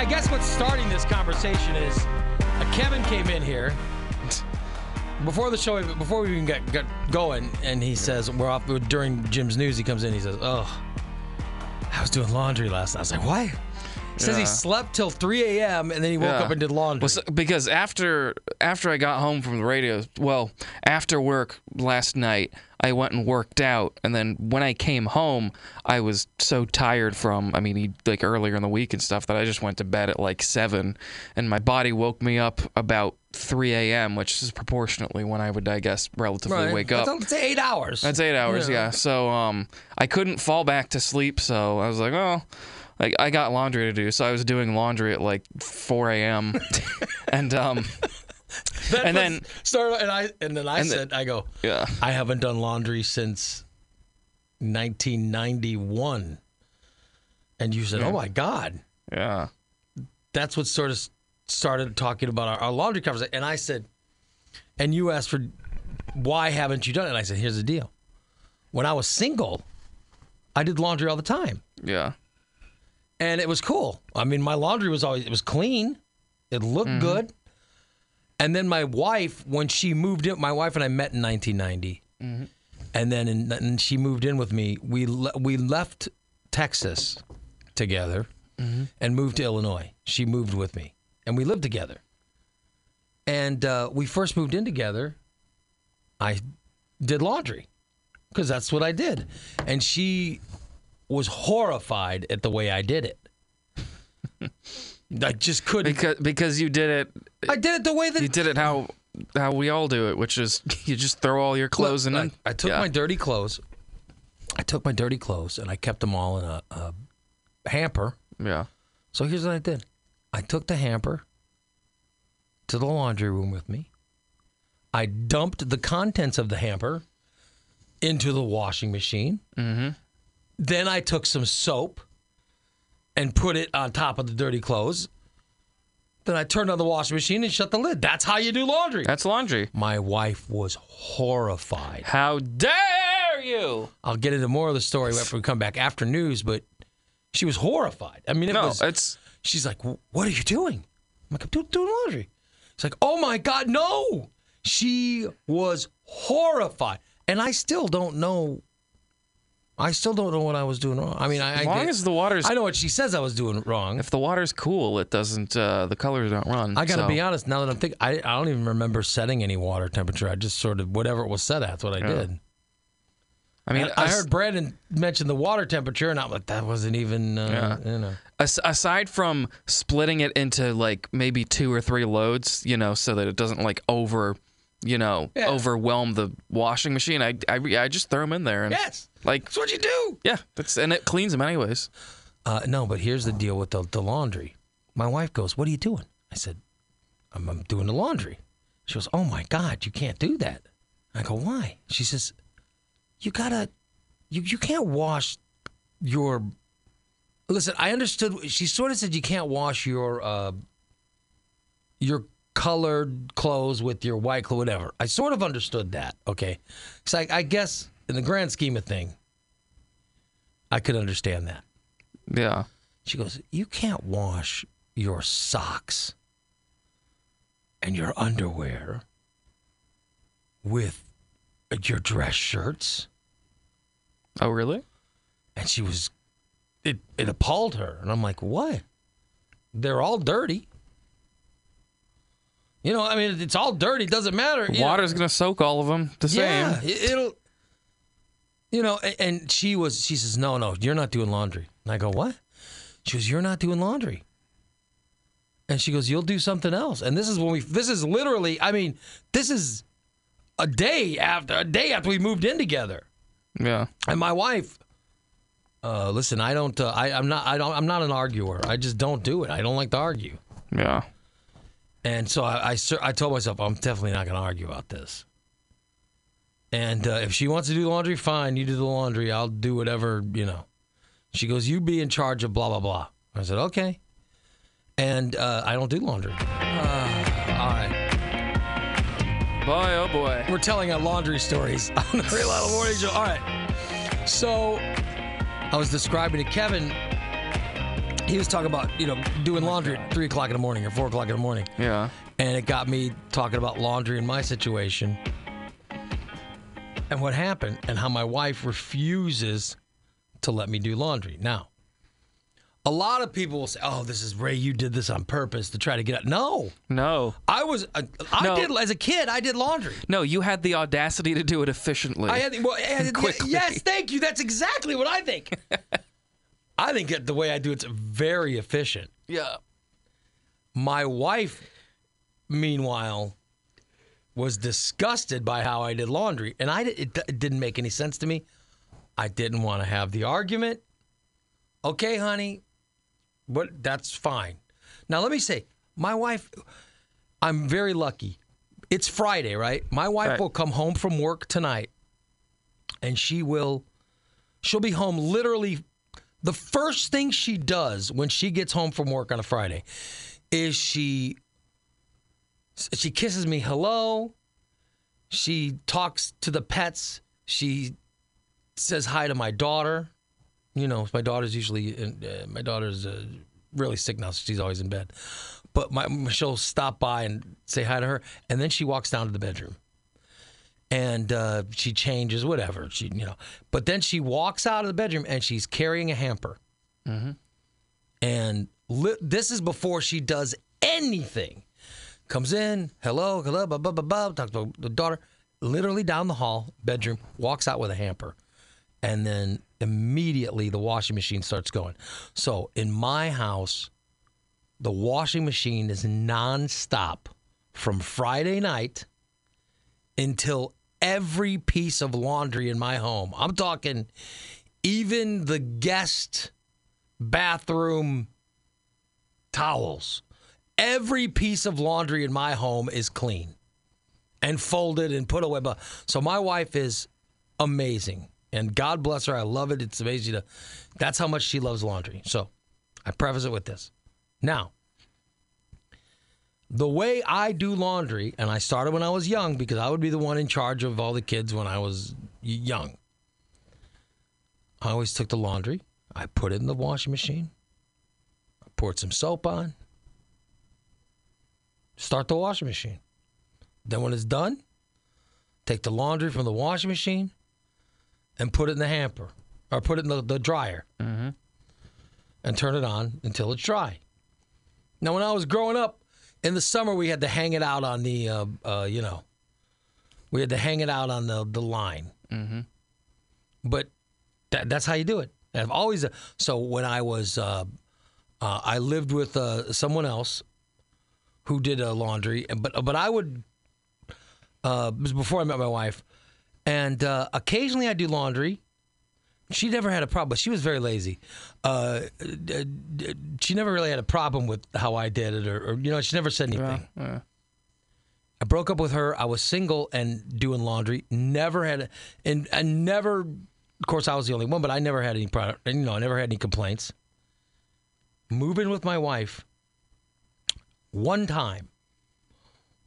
I guess what's starting this conversation is uh, Kevin came in here before the show, before we even got, got going, and he says we're off during Jim's news. He comes in, he says, "Oh, I was doing laundry last night." I was like, "Why?" He says he slept till 3 a.m. and then he woke up and did laundry. Well, so- because after after I got home from the radio, well, after work last night, I went and worked out, and then when I came home, I was so tired from I mean, he- like earlier in the week and stuff that I just went to bed at like seven, and my body woke me up about 3 a.m., which is proportionately when I would, I guess, relatively Right. wake up. That's, that's eight hours. That's eight hours, Yeah. yeah. So um, I couldn't fall back to sleep, so I was like, oh, like I got laundry to do, so I was doing laundry at like 4 a.m. and um, That and then- started, and I and then I and the- said, I go, yeah, I haven't done laundry since 1991. And you said, "Oh my God!" yeah, That's what sort of started talking about our, our laundry conversation. And I said, and you asked for why haven't you done it? And I said, here's the deal. When I was single, I did laundry all the time, yeah, and it was cool. I mean, my laundry was always it was clean, it looked mm-hmm. good. And then my wife, when she moved in, my wife and I met in 1990, mm-hmm. and then in, and she moved in with me. We le- we left Texas together mm-hmm. and moved to Illinois. She moved with me, and we lived together. And uh, we first moved in together. I did laundry because that's what I did, and she was horrified at the way I did it. I just couldn't. because because you did it, I did it the way that you did it how how we all do it, which is you just throw all your clothes in. I, I took yeah. my dirty clothes. I took my dirty clothes and I kept them all in a, a hamper. yeah, So here's what I did. I took the hamper to the laundry room with me. I dumped the contents of the hamper into the washing machine. Mm-hmm. Then I took some soap and put it on top of the dirty clothes. Then I turned on the washing machine and shut the lid. That's how you do laundry. that's laundry. My wife was horrified. How dare you? I'll get into more of the story after we come back after news, but she was horrified. I mean, it No, was. it's She's like, "What are you doing?" I'm like, "I'm do- doing laundry." It's like, "Oh my god, no!" She was horrified, and I still don't know. I still don't know what I was doing wrong. I mean, I as long I, as the water's I know what she says I was doing wrong. if the water's cool, it doesn't uh, the colors don't run. I got to so- be honest. Now that I'm thinking, I, I don't even remember setting any water temperature. I just sort of whatever it was set at. That's what I did. I mean, I as- heard Brandon mention the water temperature, and I'm like, that wasn't even. Uh, You know. As- aside from splitting it into like maybe two or three loads, you know, so that it doesn't like over, you know, Yeah. overwhelm the washing machine. I, I I just throw them in there and Yes, like that's what you do. yeah, that's and it cleans them anyways. Uh, no, but here's the deal with the, the laundry. My wife goes, "What are you doing?" I said, I'm, "I'm doing the laundry." She goes, "Oh my God, you can't do that." I go, "Why?" She says, "You gotta, you you can't wash your." Listen, I understood. She sort of said you can't wash your uh, your colored clothes with your white clothes, whatever. I sort of understood that. Okay, so I, I guess in the grand scheme of thing, I could understand that. Yeah, She goes, You can't wash your socks and your underwear with your dress shirts. oh really? And she was, it, it appalled her. And I'm like, What? They're all dirty. You know, I mean, it's all dirty. It doesn't matter. know. Water's gonna soak all of them the Yeah, same. it- it'll. You know, and she was. She says, "No, no, you're not doing laundry." And I go, "What?" She goes, "You're not doing laundry." And she goes, "You'll do something else." And this is when we. This is literally. I mean, this is a day after a day after we moved in together. Yeah, And my wife. Uh, listen, I don't. Uh, I, I'm not. I don't. I'm not an arguer. I just don't do it. I don't like to argue. yeah. And so I, I, I told myself, I'm definitely not going to argue about this. And uh, if she wants to do laundry, fine, you do the laundry. I'll do whatever, you know. She goes, You be in charge of blah, blah, blah. I said, Okay. And uh, I don't do laundry. Uh, all right. Boy, oh boy. We're telling our laundry stories on the Real Out Morning Show. All right. So I was describing to Kevin, he was talking about you know doing laundry at three o'clock in the morning or four o'clock in the morning, Yeah. and it got me talking about laundry in my situation and what happened and how my wife refuses to let me do laundry. Now, a lot of people will say, "Oh, this is Ray. You did this on purpose to try to get out." No, No. I was. I, I No. did as a kid. I did laundry. No, you had the audacity to do it efficiently. I had, well, had- Quickly. yes, thank you. That's exactly what I think. I think that the way I do it's very efficient. yeah. My wife, meanwhile, was disgusted by how I did laundry, and I it, it didn't make any sense to me. I didn't want to have the argument. Okay, honey, but that's fine. Now let me say, my wife, I'm very lucky. It's Friday, right? My wife Right. will come home from work tonight, and she will, she'll be home literally. The first thing she does when she gets home from work on a Friday is she she kisses me hello. She talks to the pets. She says hi to my daughter. You know, my daughter's usually in, uh, my daughter's uh, really sick now, so she's always in bed. But my she'll stop by and say hi to her, and then she walks down to the bedroom, and uh, she changes whatever she you know. But then she walks out of the bedroom and she's carrying a hamper, and li- this is before she does anything. Comes in, hello, hello, blah blah blah blah. Talks to the daughter, literally down the hall, bedroom, walks out with a hamper and then immediately the washing machine starts going. So in my house, the washing machine is nonstop from Friday night until every piece of laundry in my home. I'm talking even the guest bathroom towels. Every piece of laundry in my home is clean and folded and put away. So my wife is amazing, and God bless her. I love it. It's amazing to. That's how much she loves laundry. So I preface it with this. Now, the way I do laundry, and I started when I was young because I would be the one in charge of all the kids when I was young. I always took the laundry, I put it in the washing machine, I poured some soap on, start the washing machine. Then when it's done, take the laundry from the washing machine and put it in the hamper or put it in the, the dryer and turn it on until it's dry. Now, when I was growing up in the summer, we had to hang it out on the, uh, uh, you know, we had to hang it out on the, the line. Mm-hmm. But that, that's how you do it. I've always, so when I was, uh, uh, I lived with uh, someone else who did uh, laundry, but but I would uh, it was before I met my wife, and uh, occasionally I do laundry. She never had a problem, but she was very lazy. Uh, she never really had a problem with how I did it, or, or you know, she never said anything. Yeah. I broke up with her. I was single and doing laundry. Never had, a, and I never. Of course, I was the only one, but I never had any product. You know, I never had any complaints. Moving with my wife. One time.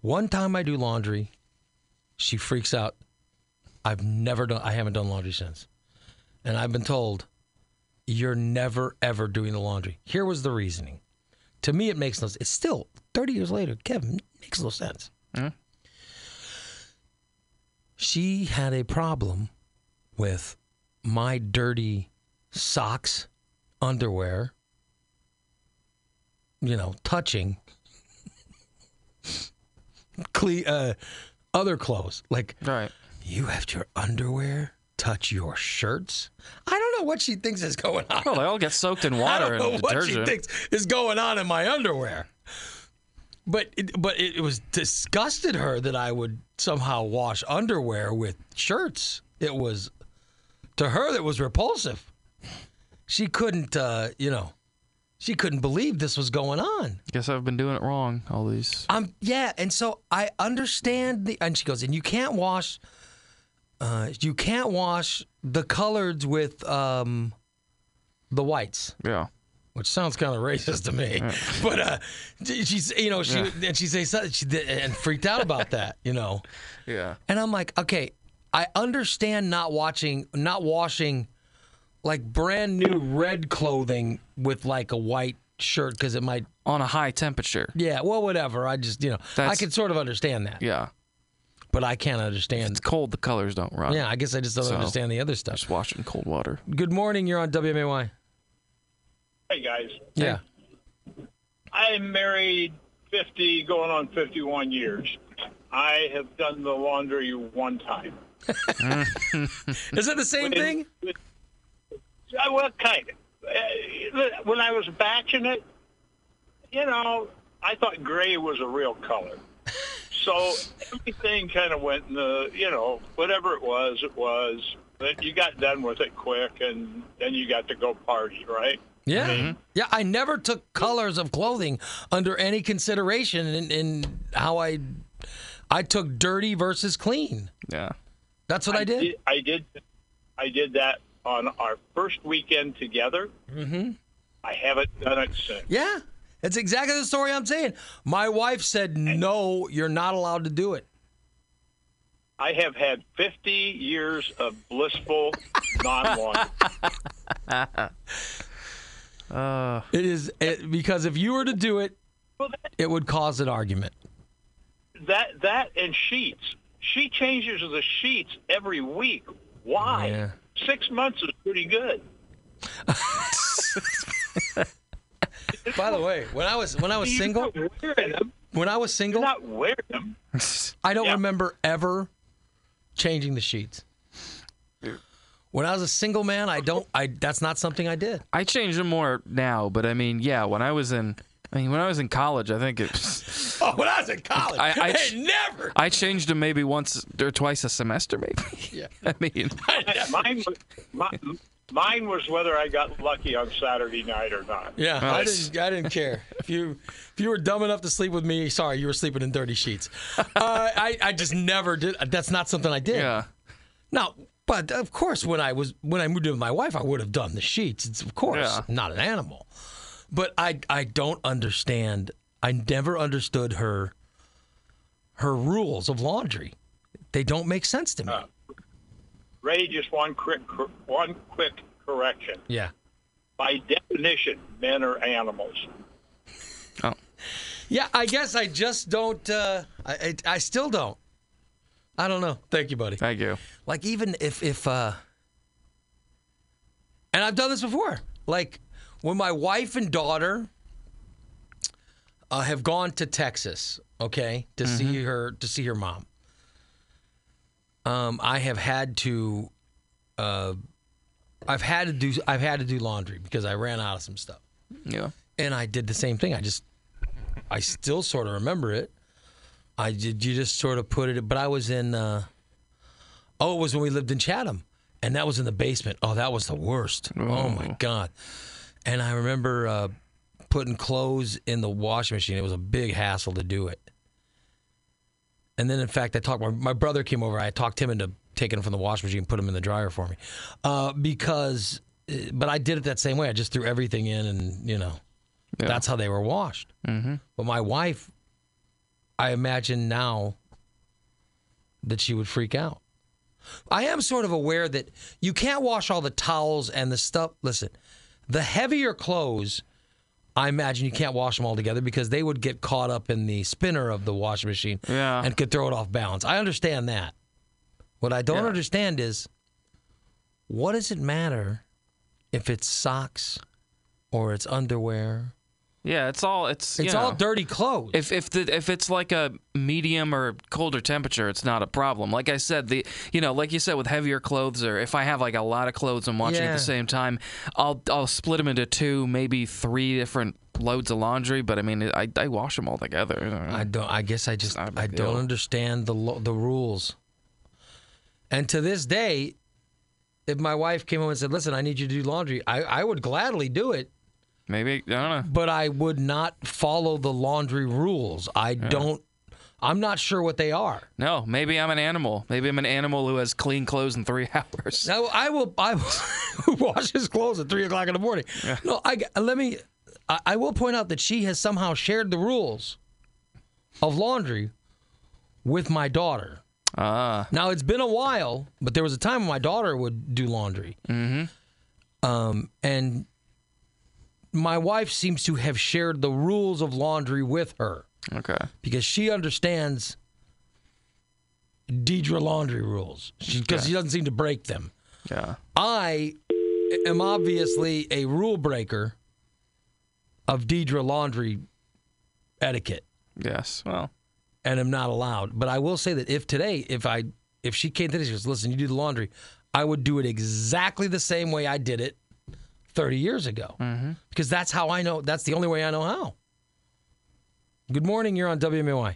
One time I do laundry. She freaks out. I've never done. I haven't done laundry since, and I've been told, "You're never ever doing the laundry." Here was the reasoning. To me, it makes no. It's still thirty years later. Kevin makes no sense. She had a problem with my dirty socks, underwear, you know, touching cle- uh, other clothes. Like, Right. you have your underwear touch your shirts? I don't know what she thinks is going on. Well, they all get soaked in I water don't know and what detergent. she thinks is going on in my underwear. But it, but it, it was disgusted her that I would somehow wash underwear with shirts. It was to her that was repulsive. She couldn't, uh, you know, she couldn't believe this was going on. Guess I've been doing it wrong all these. Um, yeah, and so I understand the. And she goes, and you can't wash. Uh, you can't wash the coloreds with um, the whites Yeah. which sounds kind of racist to me. But uh, she's, you know, she and she say something, she did, and freaked out about that, you know. Yeah. And I'm like, okay, I understand not watching, not washing like brand new red clothing with like a white shirt because it might. On a high temperature. Yeah, well, whatever. I just you know I That's- can sort of understand that, Yeah. but I can't understand. It's cold. The colors don't run. Yeah, I guess I just don't So- understand the other stuff. Just wash it in cold water. Good morning. You're on WMAY. Hey guys, Yeah. I'm married 50, going on 51 years. I have done the laundry one time. Is it the same thing? Uh, Well, kind of. Uh, When I was batching it, you know, I thought gray was a real color. So everything kind of went in the, you know, whatever it was, it was. But you got done with it quick, and then you got to go party, right? Yeah. Yeah, I never took colors of clothing under any consideration in, in how I I took dirty versus clean. Yeah. That's what I, did. I did. I did that on our first weekend together. Mm-hmm. I haven't done it since. Yeah. It's exactly the story I'm saying. My wife said, "No, you're not allowed to do it." I have had 50 years of blissful non-laundry. Uh, It is it, because if you were to do it, well, that, it would cause an argument. that that and sheets. She changes the sheets every week. Why? Yeah. Six months is pretty good. By the way, when I was when I was You're single, them. when I was You're single, not wearing them. I don't Yeah. remember ever changing the sheets. When I was a single man, I don't. I that's not something I did. I change them more now, but I mean, yeah, when I was in, I mean, when I was in college, I think it. Was, Oh, when I was in college, I- I- hey, never. I changed them maybe once or twice a semester, maybe. Yeah. I mean, Mine was, my, mine was whether I got lucky on Saturday night or not. Yeah, I Nice. didn't. I didn't care if you if you were dumb enough to sleep with me. Sorry, you were sleeping in dirty sheets. Uh, I I just never did. That's not something I did. yeah. Now, but of course, when I was when I moved in with my wife, I would have done the sheets. It's of course Yeah. not an animal, but I I don't understand. I never understood her her rules of laundry. They don't make sense to me. Ray, just one quick one quick correction. yeah. By definition, men are animals. Oh, Yeah, I guess I just don't. Uh, I, I I still don't. I don't know. Thank you, buddy. thank you. Like even if if uh and I've done this before. Like when my wife and daughter uh, have gone to Texas, okay, to see her to see her mom. Um, I have had to uh I've had to do I've had to do laundry because I ran out of some stuff. Yeah. And I did the same thing. I just I still sort of remember it. I did you just sort of put it but I was in uh Oh, it was when we lived in Chatham. And that was in the basement. Oh, that was the worst. Oh, my god. And I remember uh putting clothes in the washing machine. It was a big hassle to do it. And then, in fact, I talked. My, my brother came over. I talked him into taking them from the washing machine and put them in the dryer for me, uh, because. uh, But I did it that same way. I just threw everything in, and you know, Yeah. that's how they were washed. Mm-hmm. But my wife, I imagine now that she would freak out. I am sort of aware that you can't wash all the towels and the stuff. Listen, the heavier clothes, I imagine you can't wash them all together because they would get caught up in the spinner of the washing machine Yeah. and could throw it off balance. I understand that. What I don't Yeah. understand is what does it matter if it's socks or it's underwear? Yeah, it's all it's you It's all dirty clothes. If if the if it's like a medium or colder temperature, it's not a problem. Like I said, the you know, like you said with heavier clothes, or if I have like a lot of clothes I'm watching at the same time, I'll I'll split them into two, maybe three different loads of laundry. But I mean, I, I wash them all together. I don't. I guess I just I don't deal. understand the lo- the rules. And to this day, if my wife came home and said, "Listen, I need you to do laundry," I, I would gladly do it, maybe I don't know. but I would not follow the laundry rules. I don't. I'm not sure what they are. No, maybe I'm an animal. Maybe I'm an animal who has clean clothes in three hours. Now, I will. I will wash his clothes at three o'clock in the morning. No, I let me. I, I will point out that she has somehow shared the rules of laundry with my daughter. Ah, Now it's been a while, but there was a time when my daughter would do laundry. Mm-hmm. Um, and my wife seems to have shared the rules of laundry with her Okay. because she understands Deidre laundry rules because Okay. she doesn't seem to break them. Yeah. I am obviously a rule breaker of Deidre laundry etiquette Yes. Well. and am not allowed. But I will say that if today, if I if she came today, she goes, listen, you do the laundry, I would do it exactly the same way I did it 30 years ago. Because that's how I know that's the only way I know how. Good morning, you're on WMAY.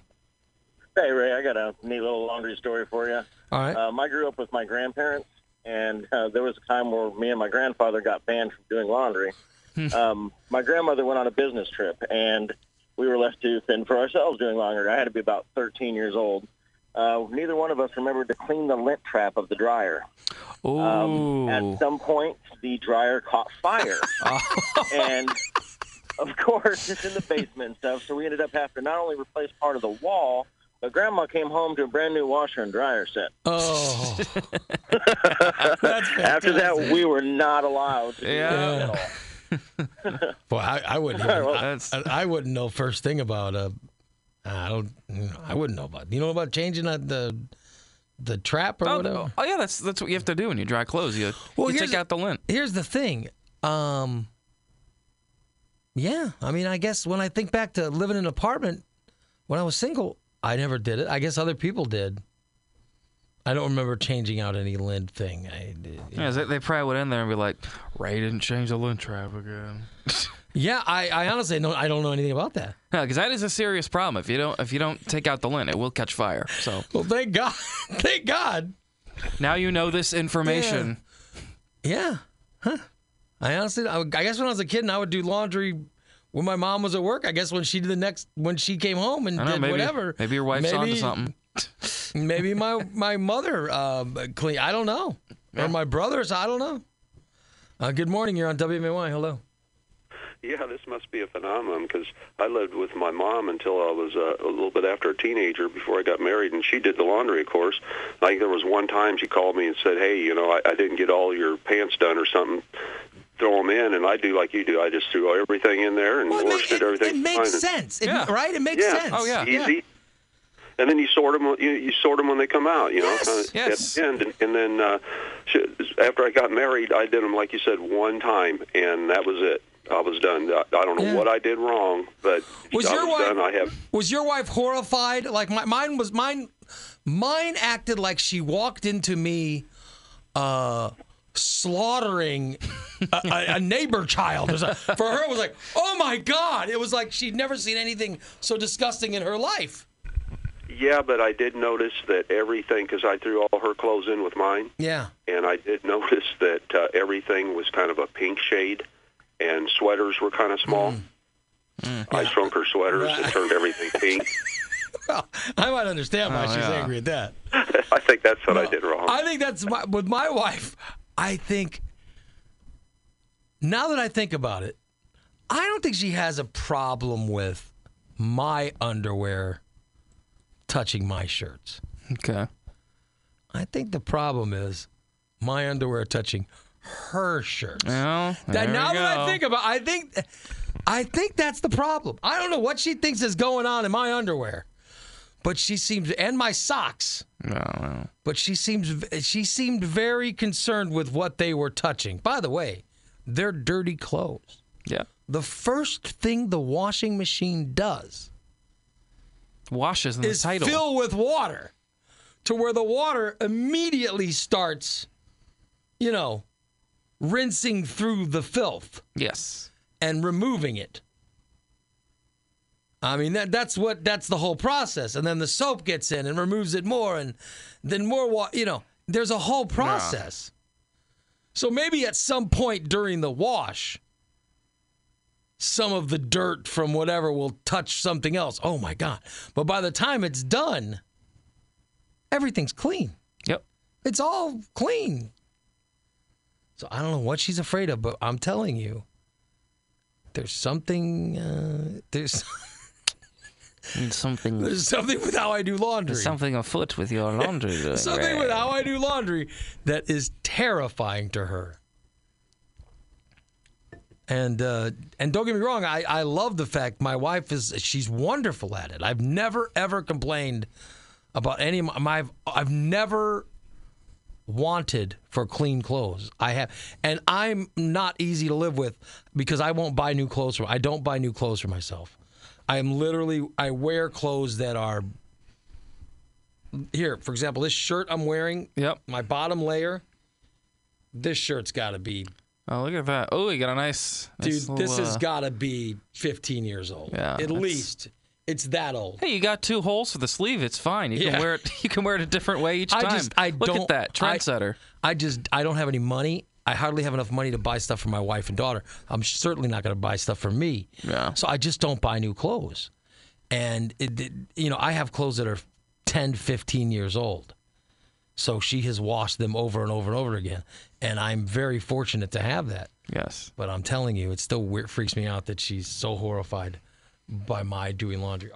Hey Ray, I got a neat little laundry story for you. All right. Um, I grew up with my grandparents, and uh, there was a time where me and my grandfather got banned from doing laundry. um, my grandmother went on a business trip, and we were left to fend for ourselves doing laundry. I had to be about 13 years old. Uh, neither one of us remembered to clean the lint trap of the dryer. Um, at some point, the dryer caught fire, and of course, it's in the basement and stuff. So we ended up having to not only replace part of the wall, but Grandma came home to a brand new washer and dryer set. oh. After that, we were not allowed to do Yeah. that at all. Boy, I, I wouldn't. Even, I, I wouldn't know first thing about. Uh, I don't. I wouldn't know about. You know about changing that the the trap or Oh, whatever. oh, yeah, that's that's what you have to do when you dry clothes. You, Well, you take out the lint. Here's the thing. Um. Yeah, I mean, I guess when I think back to living in an apartment when I was single, I never did it. I guess other people did. I don't remember changing out any lint thing. I, Yeah, they, they probably went in there and be like, Ray didn't change the lint trap again. yeah, I, I honestly know I don't know anything about that. Yeah, because that is a serious problem. If you don't if you don't take out the lint, it will catch fire. So Well, thank God. thank God. now you know this information. Yeah. Huh. I honestly, I, I guess when I was a kid and I would do laundry when my mom was at work. I guess when she did the next, when she came home and know, did maybe whatever. maybe your wife's onto maybe- something. Maybe my my mother uh, clean. I don't know. Or my brothers. I don't know. Uh, good morning. You're on WMAY. Hello. Yeah, this must be a phenomenon because I lived with my mom until I was uh, a little bit after a teenager before I got married, and she did the laundry, of course. Like there was one time she called me and said, "Hey, you know, I, I didn't get all your pants done or something. Throw them in." And I do like you do. I just threw everything in there and Well, it, washed ma- it. Everything it makes fine. Sense. It- Yeah. Right? It makes Yeah. sense. Oh, yeah. easy. And then you sort them. You, you sort them when they come out. You know, Yes. kinda Yes. at the end. And, and then uh, she, after I got married, I did them like you said one time, and that was it. I was done. I, I don't know Yeah. what I did wrong, but Was I your was wife- done. I have. Was your wife horrified? Like my, mine was mine. Mine acted like she walked into me, uh, slaughtering a, a, a neighbor child. Like- for her, it was like, oh my god! It was like she'd never seen anything so disgusting in her life. Yeah, but I did notice that everything because I threw all her clothes in with mine, Yeah. and I did notice that uh, everything was kind of a pink shade, and sweaters were kind of small. Mm. Mm, I shrunk her sweaters and turned everything pink. Well, I might understand why Oh, she's yeah. angry at that. I think that's what I did wrong. I think that's my, with my wife. I think now that I think about it, I don't think she has a problem with my underwear touching my shirts. Okay. I think the problem is my underwear touching her shirts. Well, That- now that I think about, I think, I think that's the problem. I don't know what she thinks is going on in my underwear, but she seems and my socks. No, no. But she seems she seemed very concerned with what they were touching. By the way, they're dirty clothes. Yeah. The first thing the washing machine does Washes in the is title. fill with water to where the water immediately starts, you know, rinsing through the filth yes. and removing it. I mean that that's what that's the whole process, and then the soap gets in and removes it more, and then more water. You know, there's a whole process. So maybe at some point during the wash, some of the dirt from whatever will touch something else. Oh my god! But by the time it's done, everything's clean. Yep. It's all clean. So I don't know what she's afraid of, but I'm telling you, there's something. Uh, there's Something. there's something with how I do laundry. There's something afoot with your laundry doing. Something with how I do laundry that is terrifying to her. And uh, and don't get me wrong, I, I love the fact my wife is she's wonderful at it. I've never ever complained about any of my, my I've never wanted for clean clothes. I have, and I'm not easy to live with because I won't buy new clothes for. I don't buy new clothes for myself. I am literally I wear clothes that are here. For example, this shirt I'm wearing. Yep. My bottom layer. This shirt's got to be, Oh, look at that. Oh, you got a nice, dude. nice this little, has uh, got to be 15 years old. Yeah, at least it's that old. Hey, you got two holes for the sleeve. It's fine. You Yeah. can wear it. You can wear it a different way each time. I time. just I look don't at that I- trendsetter. I, just I don't have any money. I hardly have enough money to buy stuff for my wife and daughter. I'm certainly not going to buy stuff for me. Yeah. So I just don't buy new clothes. And it, it- you know, I have clothes that are 10, 15 years old. So she has washed them over and over and over again, and I'm very fortunate to have that. yes. But I'm telling you, it still weird, freaks me out that she's so horrified by my doing laundry.